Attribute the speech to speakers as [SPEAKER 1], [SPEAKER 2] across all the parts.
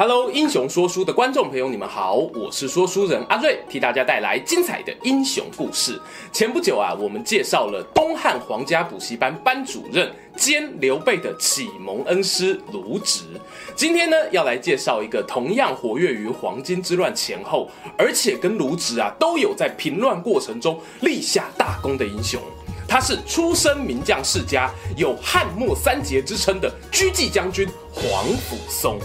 [SPEAKER 1] Hello，英雄说书的观众朋友，你们好，我是说书人阿瑞，替大家带来精彩的英雄故事。前不久啊，我们介绍了东汉皇家补习班班主任兼刘备的启蒙恩师卢植。今天呢，要来介绍一个同样活跃于黄巾之乱前后，而且跟卢植啊都有在平乱过程中立下大功的英雄。他是出身名将世家，有汉末三杰之称的车骑将军皇甫嵩。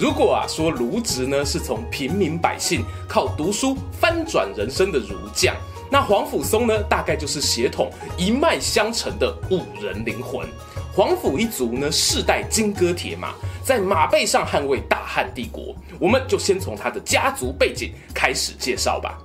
[SPEAKER 1] 如果啊说卢植呢是从平民百姓靠读书翻转人生的儒将，那皇甫嵩呢大概就是血统一脉相承的武人灵魂。皇甫一族呢世代金戈铁马，在马背上捍卫大汉帝国。我们就先从他的家族背景开始介绍吧。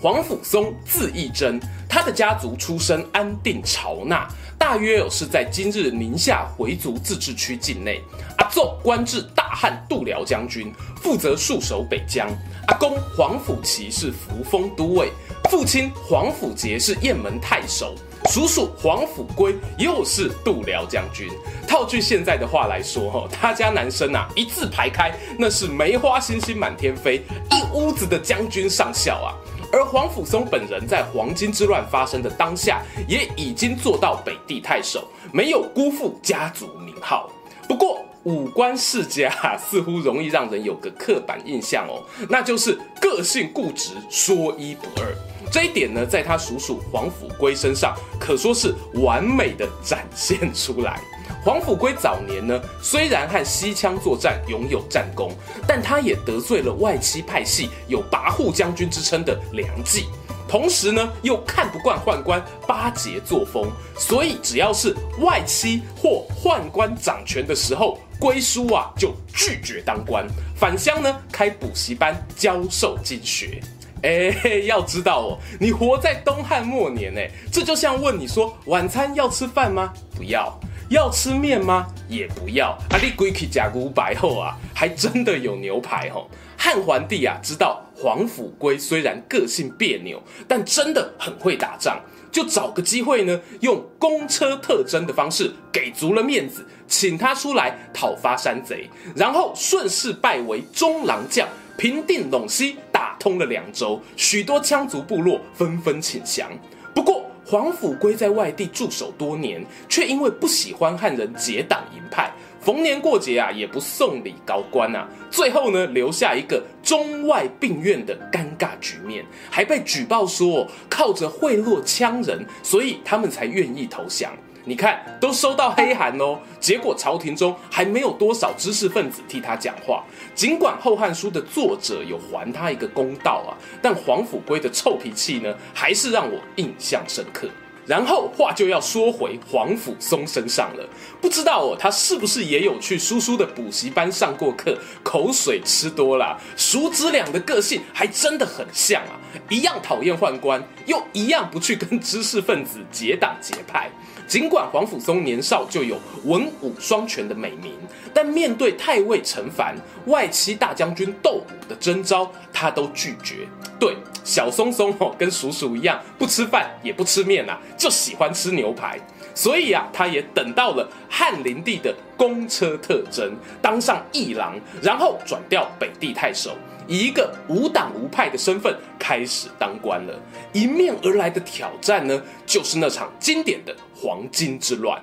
[SPEAKER 1] 黄甫嵩字义真，他的家族出身安定朝那。大约是在今日宁夏回族自治区境内。阿奏官至大汉度辽将军，负责戍守北疆。阿公黄甫琪是扶风都尉，父亲黄甫节是雁门太守，叔叔黄甫归又是度辽将军。套句现在的话来说，哈，他家男生啊一字排开，那是梅花星星满天飞，一屋子的将军上校啊。而皇甫嵩本人在黄巾之乱发生的当下，也已经做到北地太守，没有辜负家族名号。不过五官世家似乎容易让人有个刻板印象哦，那就是个性固执，说一不二。这一点呢，在他叔叔皇甫归身上可说是完美的展现出来。黄甫归早年呢，虽然和西羌作战拥有战功，但他也得罪了外戚派系有跋扈将军之称的梁冀，同时呢，又看不惯宦官巴结作风，所以只要是外戚或宦官掌权的时候，归叔啊就拒绝当官，返乡呢开补习班教授经学。哎，要知道哦，你活在东汉末年，哎，这就像问你说晚餐要吃饭吗？不要。要吃面吗？也不要。啊，你归去甲骨白后啊，还真的有牛排吼。汉桓帝啊，知道皇甫归虽然个性别扭，但真的很会打仗，就找个机会呢，用公车特征的方式给足了面子，请他出来讨伐山贼，然后顺势拜为中郎将，平定陇西，打通了凉州，许多羌族部落纷纷请降。不过，皇甫归在外地驻守多年，却因为不喜欢汉人结党营派，逢年过节啊也不送礼高官啊，最后呢留下一个中外病院的尴尬局面，还被举报说靠着贿赂羌人，所以他们才愿意投降。你看，都收到黑函哦，结果朝廷中还没有多少知识分子替他讲话。尽管《后汉书》的作者有还他一个公道啊，但黄甫归的臭脾气呢，还是让我印象深刻。然后话就要说回皇甫嵩身上了，不知道哦，他是不是也有去叔叔的补习班上过课，口水吃多了，叔侄俩的个性还真的很像啊，一样讨厌宦官，又一样不去跟知识分子结党结派。尽管皇甫嵩年少就有文武双全的美名，但面对太尉陈蕃、外戚大将军窦武的征召，他都拒绝。对，小松松哦，跟叔叔一样，不吃饭也不吃面啊，就喜欢吃牛排。所以啊，他也等到了汉灵帝的公车特征，当上议郎，然后转调北地太守。以一个无党无派的身份开始当官了，迎面而来的挑战呢，就是那场经典的黄巾之乱。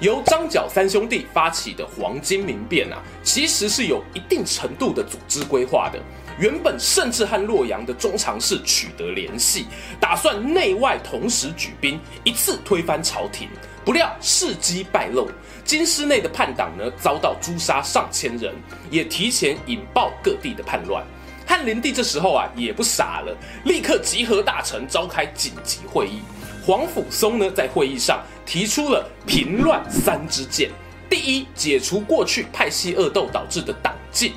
[SPEAKER 1] 由张角三兄弟发起的黄巾民变啊，其实是有一定程度的组织规划的。原本甚至和洛阳的中常侍取得联系，打算内外同时举兵，一次推翻朝廷。不料事机败露，京师内的叛党呢，遭到诛杀上千人，也提前引爆各地的叛乱。汉灵帝这时候啊也不傻了，立刻集合大臣召开紧急会议。皇甫嵩呢在会议上提出了平乱三支箭：第一，解除过去派系恶斗导致的党禁；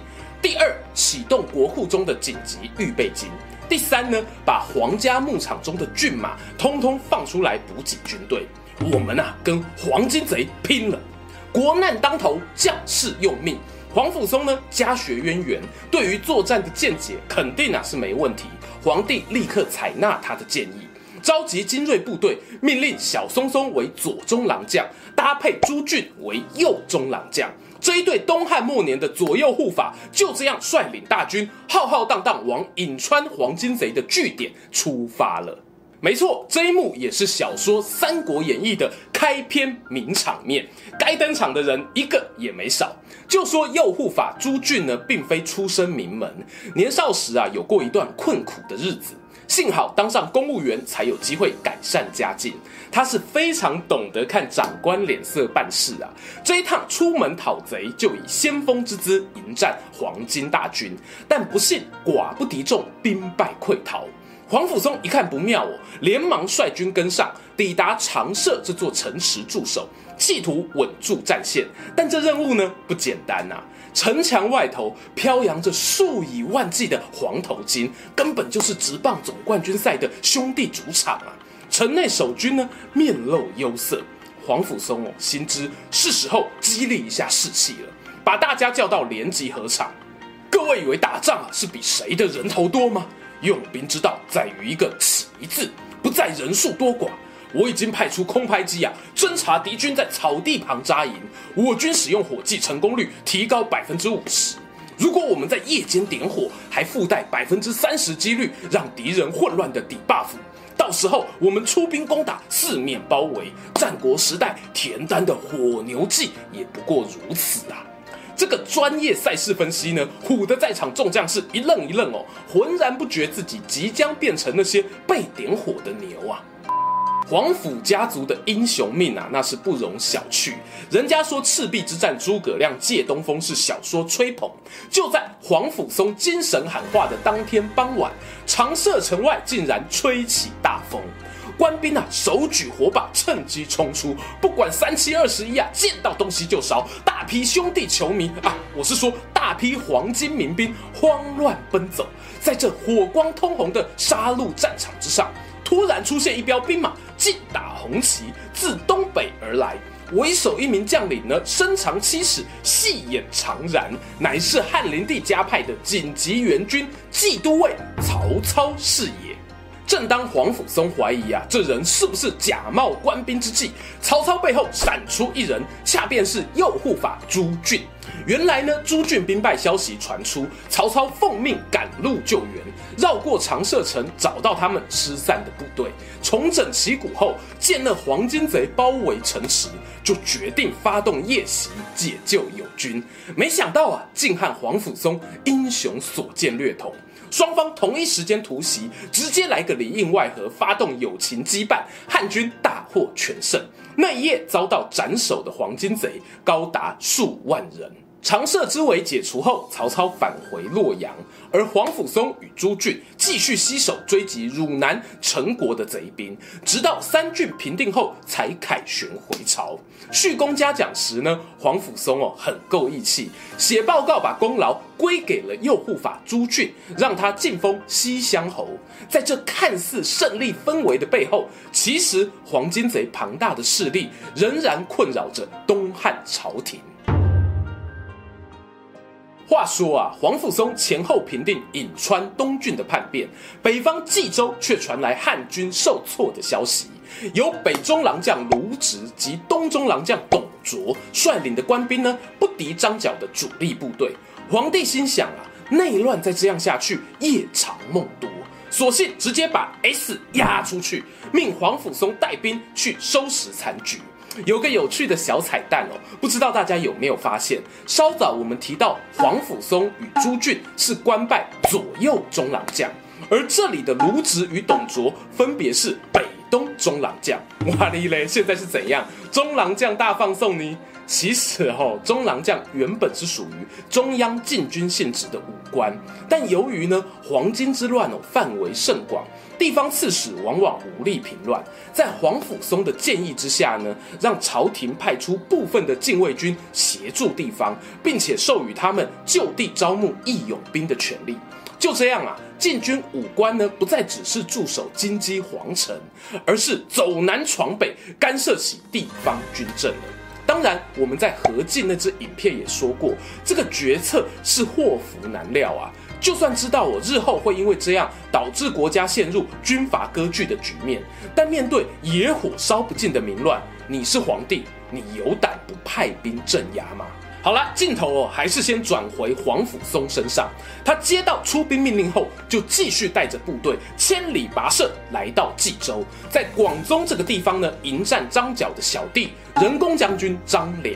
[SPEAKER 1] 第二，启动国库中的紧急预备金；第三呢，把皇家牧场中的骏马通通放出来补给军队。我们啊，跟黄巾贼拼了！国难当头，将士用命。黄甫嵩呢，家学渊源，对于作战的见解肯定啊是没问题。皇帝立刻采纳他的建议，召集精锐部队，命令小松松为左中郎将，搭配朱俊为右中郎将。这一对东汉末年的左右护法就这样率领大军，浩浩荡荡往颍川黄金贼的据点出发了。没错，这一幕也是小说《三国演义》的开篇名场面，该登场的人一个也没少。就说右护法朱俊呢，并非出身名门，年少时啊有过一段困苦的日子，幸好当上公务员，才有机会改善家境。他是非常懂得看长官脸色办事啊。这一趟出门讨贼，就以先锋之姿迎战黄巾大军，但不幸寡不敌众，兵败溃逃。黄甫嵩一看不妙哦，连忙率军跟上，抵达长社这座城池驻守，企图稳住战线。但这任务呢不简单呐、啊，城墙外头飘扬着数以万计的黄头巾，根本就是直棒总冠军赛的兄弟主场啊！城内守军呢面露忧色，黄甫嵩哦心知是时候激励一下士气了，把大家叫到联集合场。各位以为打仗啊是比谁的人头多吗？用兵之道在于一个“奇”字，不在人数多寡。我已经派出空拍机啊，侦察敌军在草地旁扎营，我军使用火计成功率提高百分之五十。如果我们在夜间点火，还附带百分之三十几率让敌人混乱的底 buff，到时候我们出兵攻打，四面包围。战国时代田单的火牛计也不过如此啊。这个专业赛事分析呢，唬得在场众将士一愣一愣哦，浑然不觉自己即将变成那些被点火的牛啊！皇甫家族的英雄命啊，那是不容小觑。人家说赤壁之战诸葛亮借东风是小说吹捧，就在皇甫嵩精神喊话的当天傍晚，长社城外竟然吹起大风。官兵啊，手举火把，趁机冲出，不管三七二十一啊，见到东西就烧。大批兄弟球迷啊，我是说大批黄金民兵慌乱奔走，在这火光通红的杀戮战场之上，突然出现一彪兵马，劲打红旗，自东北而来。为首一名将领呢，身长七尺，细眼长髯，乃是汉灵帝加派的紧急援军，骑都尉曹操是也。正当皇甫嵩怀疑啊，这人是不是假冒官兵之际，曹操背后闪出一人，恰便是右护法朱俊。原来呢，朱俊兵败消息传出，曹操奉命赶路救援，绕过长社城，找到他们失散的部队，重整旗鼓后，见那黄巾贼包围城池，就决定发动夜袭解救友军。没想到啊，竟和皇甫嵩英雄所见略同。双方同一时间突袭，直接来个里应外合，发动友情羁绊，汉军大获全胜。那一夜遭到斩首的黄金贼高达数万人。长社之围解除后，曹操返回洛阳，而皇甫嵩与朱俊继续携手追击汝南陈国的贼兵，直到三郡平定后才凯旋回朝。叙功嘉奖时呢，皇甫嵩哦很够义气，写报告把功劳归给了右护法朱俊，让他进封西乡侯。在这看似胜利氛围的背后，其实黄巾贼庞大的势力仍然困扰着东汉朝廷。话说啊，皇甫嵩前后平定颍川东郡的叛变，北方冀州却传来汉军受挫的消息。由北中郎将卢植及东中郎将董卓率领的官兵呢，不敌张角的主力部队。皇帝心想啊，内乱再这样下去，夜长梦多，索性直接把 S 压出去，命皇甫嵩带兵去收拾残局。有个有趣的小彩蛋哦，不知道大家有没有发现？稍早我们提到皇甫嵩与朱俊是官拜左右中郎将，而这里的卢植与董卓分别是北东中郎将。哇哩嘞，现在是怎样？中郎将大放送呢？其实哦，中郎将原本是属于中央禁军性质的武官，但由于呢黄巾之乱哦范围甚广，地方刺史往往无力平乱，在黄甫松的建议之下呢，让朝廷派出部分的禁卫军协助地方，并且授予他们就地招募义勇兵的权利。就这样啊，禁军武官呢不再只是驻守金鸡皇城，而是走南闯北，干涉起地方军政了。当然，我们在何进那支影片也说过，这个决策是祸福难料啊。就算知道我日后会因为这样导致国家陷入军阀割据的局面，但面对野火烧不尽的民乱，你是皇帝，你有胆不派兵镇压吗？好了，镜头哦，还是先转回黄甫松身上。他接到出兵命令后，就继续带着部队千里跋涉来到冀州，在广宗这个地方呢，迎战张角的小弟仁恭将军张良。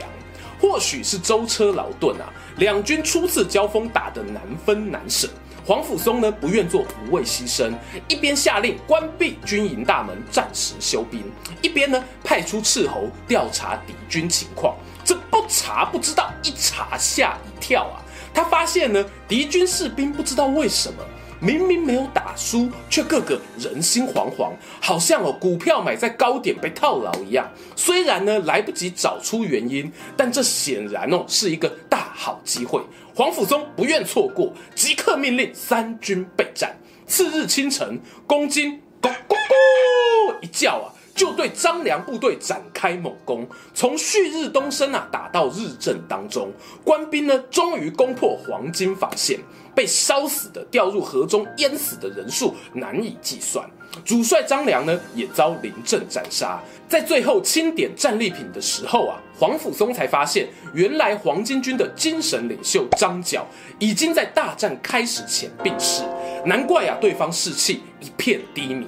[SPEAKER 1] 或许是舟车劳顿啊，两军初次交锋打得难分难舍。黄甫松呢，不愿做无谓牺牲，一边下令关闭军营大门，暂时休兵，一边呢派出斥候调查敌军情况。这不查不知道，一查吓一跳啊！他发现呢，敌军士兵不知道为什么，明明没有打输，却个个人心惶惶，好像哦股票买在高点被套牢一样。虽然呢来不及找出原因，但这显然哦是一个大好机会。黄甫松不愿错过，即刻命令三军备战。次日清晨，公鸡咕咕咕一叫啊！就对张良部队展开猛攻，从旭日东升啊打到日正当中，官兵呢终于攻破黄金防线，被烧死的、掉入河中淹死的人数难以计算。主帅张良呢也遭临阵斩杀。在最后清点战利品的时候啊，黄甫松才发现，原来黄巾军的精神领袖张角已经在大战开始前病逝，难怪啊对方士气一片低迷。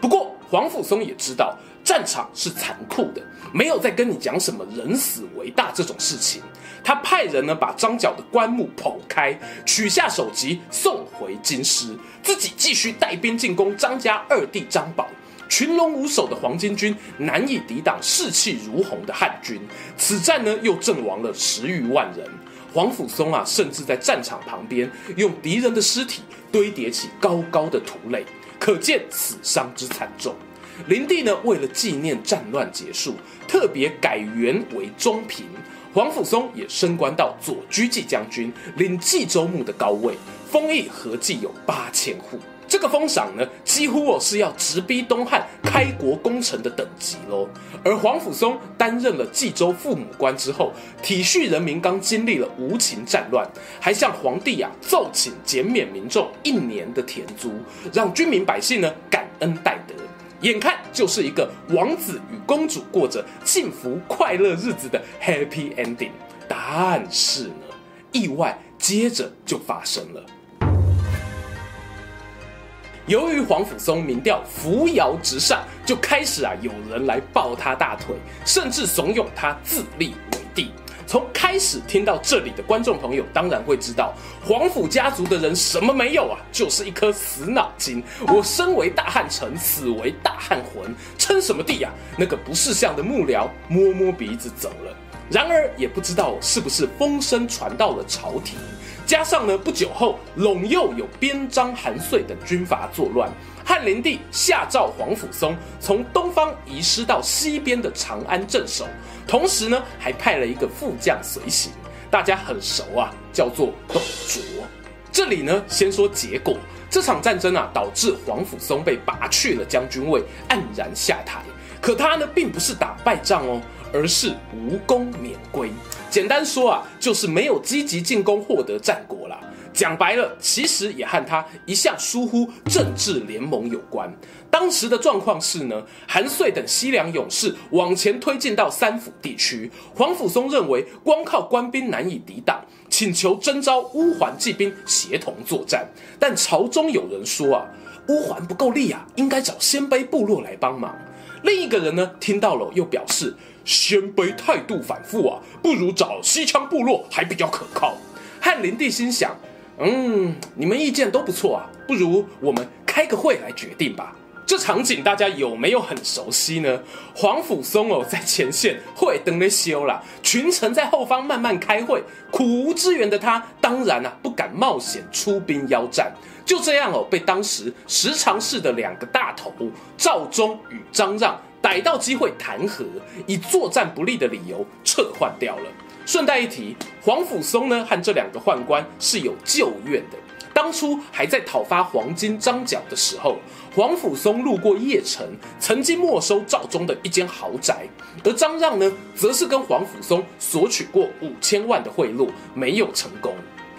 [SPEAKER 1] 不过，黄甫松也知道战场是残酷的，没有再跟你讲什么人死为大这种事情。他派人呢把张角的棺木剖开，取下首级送回京师，自己继续带兵进攻张家二弟张宝。群龙无首的黄巾军难以抵挡士气如虹的汉军，此战呢又阵亡了十余万人。黄甫松啊，甚至在战场旁边用敌人的尸体堆叠起高高的土垒。可见死伤之惨重。灵帝呢，为了纪念战乱结束，特别改元为中平。黄甫松也升官到左车骑将军，领冀州牧的高位，封邑合计有八千户。这个封赏呢，几乎哦是要直逼东汉开国功臣的等级喽。而黄甫松担任了冀州父母官之后，体恤人民刚经历了无情战乱，还向皇帝啊奏请减免民众一年的田租，让军民百姓呢感恩戴德。眼看就是一个王子与公主过着幸福快乐日子的 happy ending，但是呢，意外接着就发生了。由于黄甫松民调扶摇直上，就开始啊有人来抱他大腿，甚至怂恿他自立为帝。从开始听到这里的观众朋友，当然会知道黄甫家族的人什么没有啊，就是一颗死脑筋。我身为大汉臣，死为大汉魂，称什么帝呀、啊？那个不识相的幕僚摸摸鼻子走了。然而也不知道是不是风声传到了朝廷。加上呢，不久后陇右有边章、韩遂等军阀作乱，汉灵帝下诏黄甫松从东方移师到西边的长安镇守，同时呢还派了一个副将随行，大家很熟啊，叫做董卓。这里呢先说结果，这场战争啊导致黄甫松被拔去了将军位，黯然下台。可他呢并不是打败仗哦。而是无功免归。简单说啊，就是没有积极进攻获得战果啦。讲白了，其实也和他一向疏忽政治联盟有关。当时的状况是呢，韩遂等西凉勇士往前推进到三府地区，黄甫松认为光靠官兵难以抵挡，请求征召乌桓骑兵协同作战。但朝中有人说啊，乌桓不够力啊，应该找鲜卑部落来帮忙。另一个人呢，听到了又表示。鲜卑态度反复啊，不如找西羌部落还比较可靠。汉灵帝心想，嗯，你们意见都不错啊，不如我们开个会来决定吧。这场景大家有没有很熟悉呢？皇甫嵩哦，在前线会登的修啦，群臣在后方慢慢开会，苦无支援的他，当然啊不敢冒险出兵邀战。就这样哦，被当时十常侍的两个大头赵忠与张让逮到机会弹劾，以作战不利的理由撤换掉了。顺带一提，皇甫嵩呢和这两个宦官是有旧怨的。当初还在讨伐黄金张角的时候，皇甫嵩路过邺城，曾经没收赵忠的一间豪宅，而张让呢，则是跟皇甫嵩索取过五千万的贿赂，没有成功，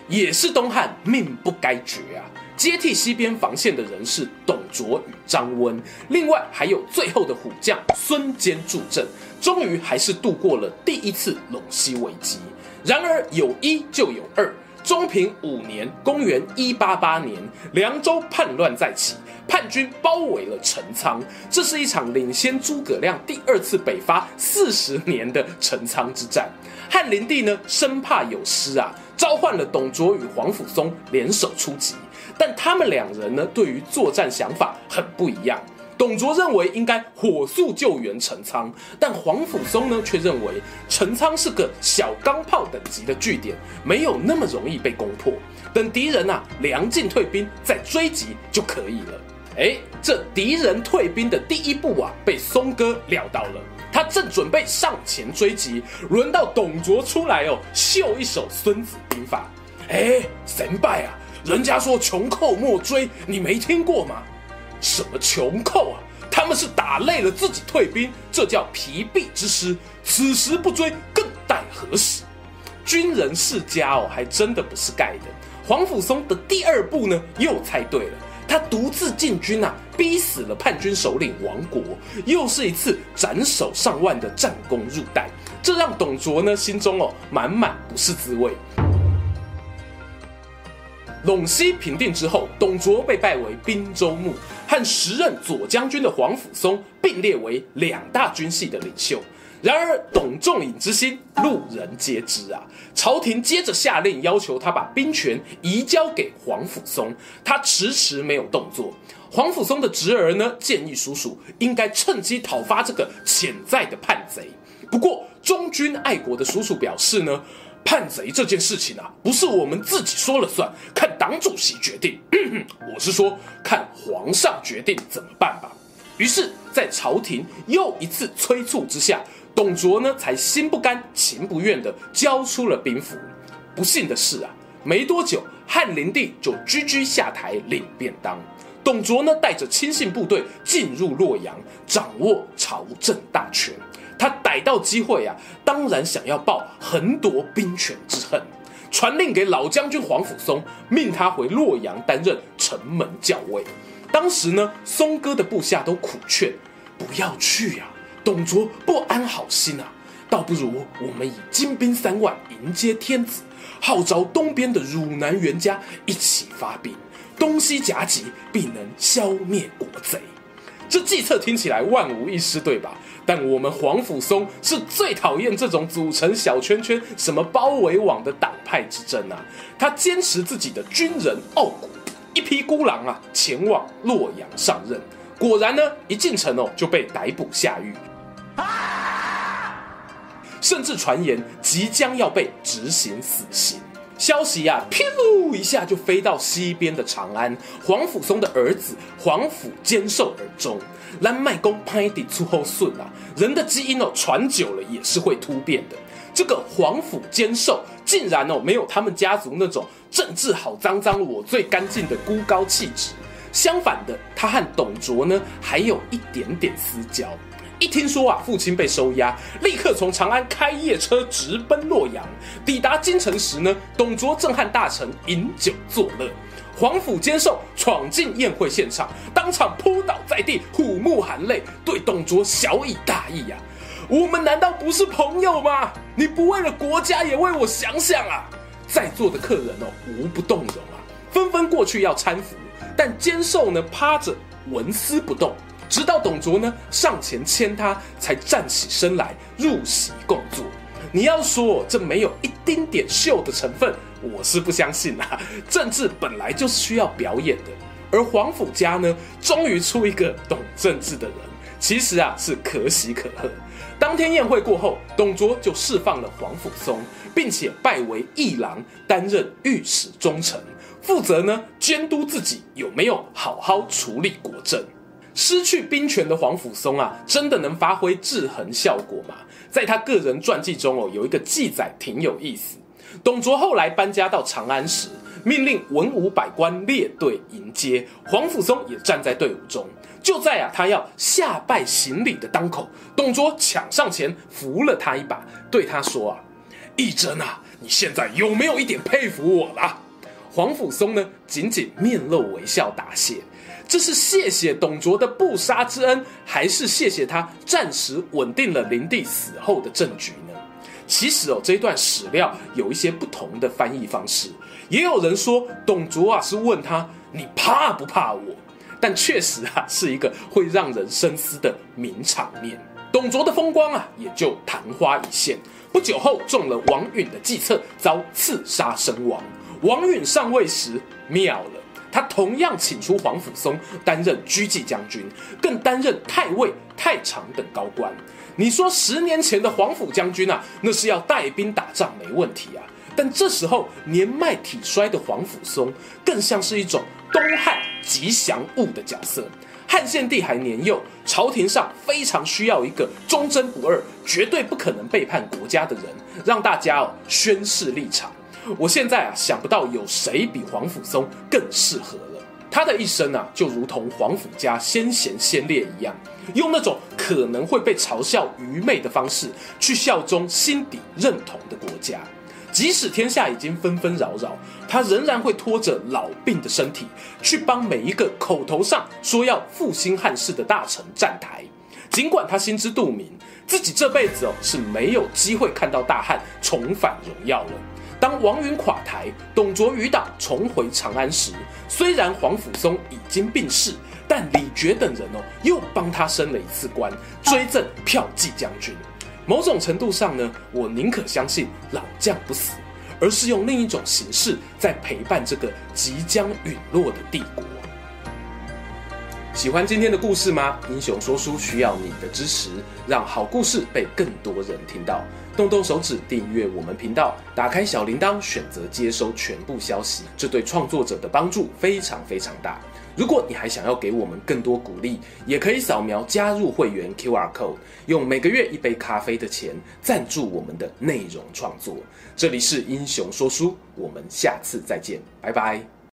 [SPEAKER 1] 也是东汉命不该绝啊！接替西边防线的人是董卓与张温，另外还有最后的虎将孙坚助阵，终于还是度过了第一次陇西危机。然而有一就有二。中平五年，公元一八八年，凉州叛乱再起，叛军包围了陈仓。这是一场领先诸葛亮第二次北伐四十年的陈仓之战。汉灵帝呢，生怕有失啊，召唤了董卓与皇甫嵩联手出击。但他们两人呢，对于作战想法很不一样。董卓认为应该火速救援陈仓，但皇甫嵩呢却认为陈仓是个小钢炮等级的据点，没有那么容易被攻破。等敌人啊粮尽退兵再追击就可以了。哎，这敌人退兵的第一步啊被嵩哥料到了，他正准备上前追击，轮到董卓出来哦，秀一手《孙子兵法》。哎，神拜啊，人家说穷寇莫追，你没听过吗？什么穷寇啊！他们是打累了自己退兵，这叫疲弊之师。此时不追，更待何时？军人世家哦，还真的不是盖的。黄甫嵩的第二步呢，又猜对了。他独自进军啊，逼死了叛军首领王国，又是一次斩首上万的战功入袋。这让董卓呢心中哦满满不是滋味。陇西平定之后，董卓被拜为兵州牧，和时任左将军的皇甫嵩并列为两大军系的领袖。然而，董仲颖之心，路人皆知啊！朝廷接着下令要求他把兵权移交给皇甫嵩，他迟迟没有动作。皇甫嵩的侄儿呢，建议叔叔应该趁机讨伐这个潜在的叛贼。不过，忠君爱国的叔叔表示呢。叛贼这件事情啊，不是我们自己说了算，看党主席决定。我是说，看皇上决定怎么办吧。于是，在朝廷又一次催促之下，董卓呢才心不甘情不愿地交出了兵符。不幸的是啊，没多久，汉灵帝就居居下台领便当。董卓呢带着亲信部队进入洛阳，掌握朝政大权。他逮到机会啊，当然想要报横夺兵权之恨，传令给老将军皇甫嵩，命他回洛阳担任城门校尉。当时呢，嵩哥的部下都苦劝，不要去呀，董卓不安好心啊，倒不如我们以精兵三万迎接天子，号召东边的汝南袁家一起发兵，东西夹击，必能消灭国贼。这计策听起来万无一失，对吧？但我们皇甫嵩是最讨厌这种组成小圈圈、什么包围网的党派之争啊！他坚持自己的军人傲骨，一匹孤狼啊，前往洛阳上任。果然呢，一进城哦，就被逮捕下狱，甚至传言即将要被执行死刑。消息呀、啊，噗一下就飞到西边的长安，皇甫嵩的儿子皇甫坚寿耳中。蓝麦公拍地出后顺啊，人的基因哦，传久了也是会突变的。这个皇甫坚寿竟然哦，没有他们家族那种政治好脏脏我最干净的孤高气质。相反的，他和董卓呢，还有一点点私交。一听说啊，父亲被收押，立刻从长安开夜车直奔洛阳。抵达京城时呢，董卓正和大臣饮酒作乐，皇甫坚寿闯进宴会现场，当场扑倒在地，虎目含泪，对董卓小以大义呀、啊：“我们难道不是朋友吗？你不为了国家，也为我想想啊！”在座的客人哦，无不动容啊，纷纷过去要搀扶，但坚寿呢，趴着纹丝不动。直到董卓呢上前牵他，才站起身来入席共坐。你要说这没有一丁点秀的成分，我是不相信啊。政治本来就是需要表演的，而黄甫家呢，终于出一个懂政治的人，其实啊是可喜可贺。当天宴会过后，董卓就释放了黄甫松，并且拜为议郎，担任御史中丞，负责呢监督自己有没有好好处理国政。失去兵权的黄甫松啊，真的能发挥制衡效果吗？在他个人传记中哦，有一个记载挺有意思。董卓后来搬家到长安时，命令文武百官列队迎接，黄甫松也站在队伍中。就在啊，他要下拜行礼的当口，董卓抢上前扶了他一把，对他说啊：“义真啊，你现在有没有一点佩服我了？”黄甫松呢，仅仅面露微笑答谢。这是谢谢董卓的不杀之恩，还是谢谢他暂时稳定了灵帝死后的政局呢？其实哦，这一段史料有一些不同的翻译方式。也有人说董卓啊是问他，你怕不怕我？但确实啊是一个会让人深思的名场面。董卓的风光啊也就昙花一现。不久后中了王允的计策，遭刺杀身亡。王允上位时妙了。他同样请出黄甫松担任车骑将军，更担任太尉、太常等高官。你说十年前的黄甫将军啊，那是要带兵打仗没问题啊。但这时候年迈体衰的黄甫松，更像是一种东汉吉祥物的角色。汉献帝还年幼，朝廷上非常需要一个忠贞不二、绝对不可能背叛国家的人，让大家哦宣誓立场。我现在啊想不到有谁比黄甫松更适合了。他的一生啊就如同黄甫家先贤先烈一样，用那种可能会被嘲笑愚昧的方式去效忠心底认同的国家。即使天下已经纷纷扰扰，他仍然会拖着老病的身体去帮每一个口头上说要复兴汉室的大臣站台。尽管他心知肚明，自己这辈子哦是没有机会看到大汉重返荣耀了。当王允垮台，董卓余党重回长安时，虽然黄甫松已经病逝，但李傕等人哦又帮他升了一次官，追赠驃骑将军。某种程度上呢，我宁可相信老将不死，而是用另一种形式在陪伴这个即将陨落的帝国。喜欢今天的故事吗？英雄说书需要你的支持，让好故事被更多人听到。动动手指订阅我们频道，打开小铃铛，选择接收全部消息，这对创作者的帮助非常非常大。如果你还想要给我们更多鼓励，也可以扫描加入会员 QR code，用每个月一杯咖啡的钱赞助我们的内容创作。这里是英雄说书，我们下次再见，拜拜。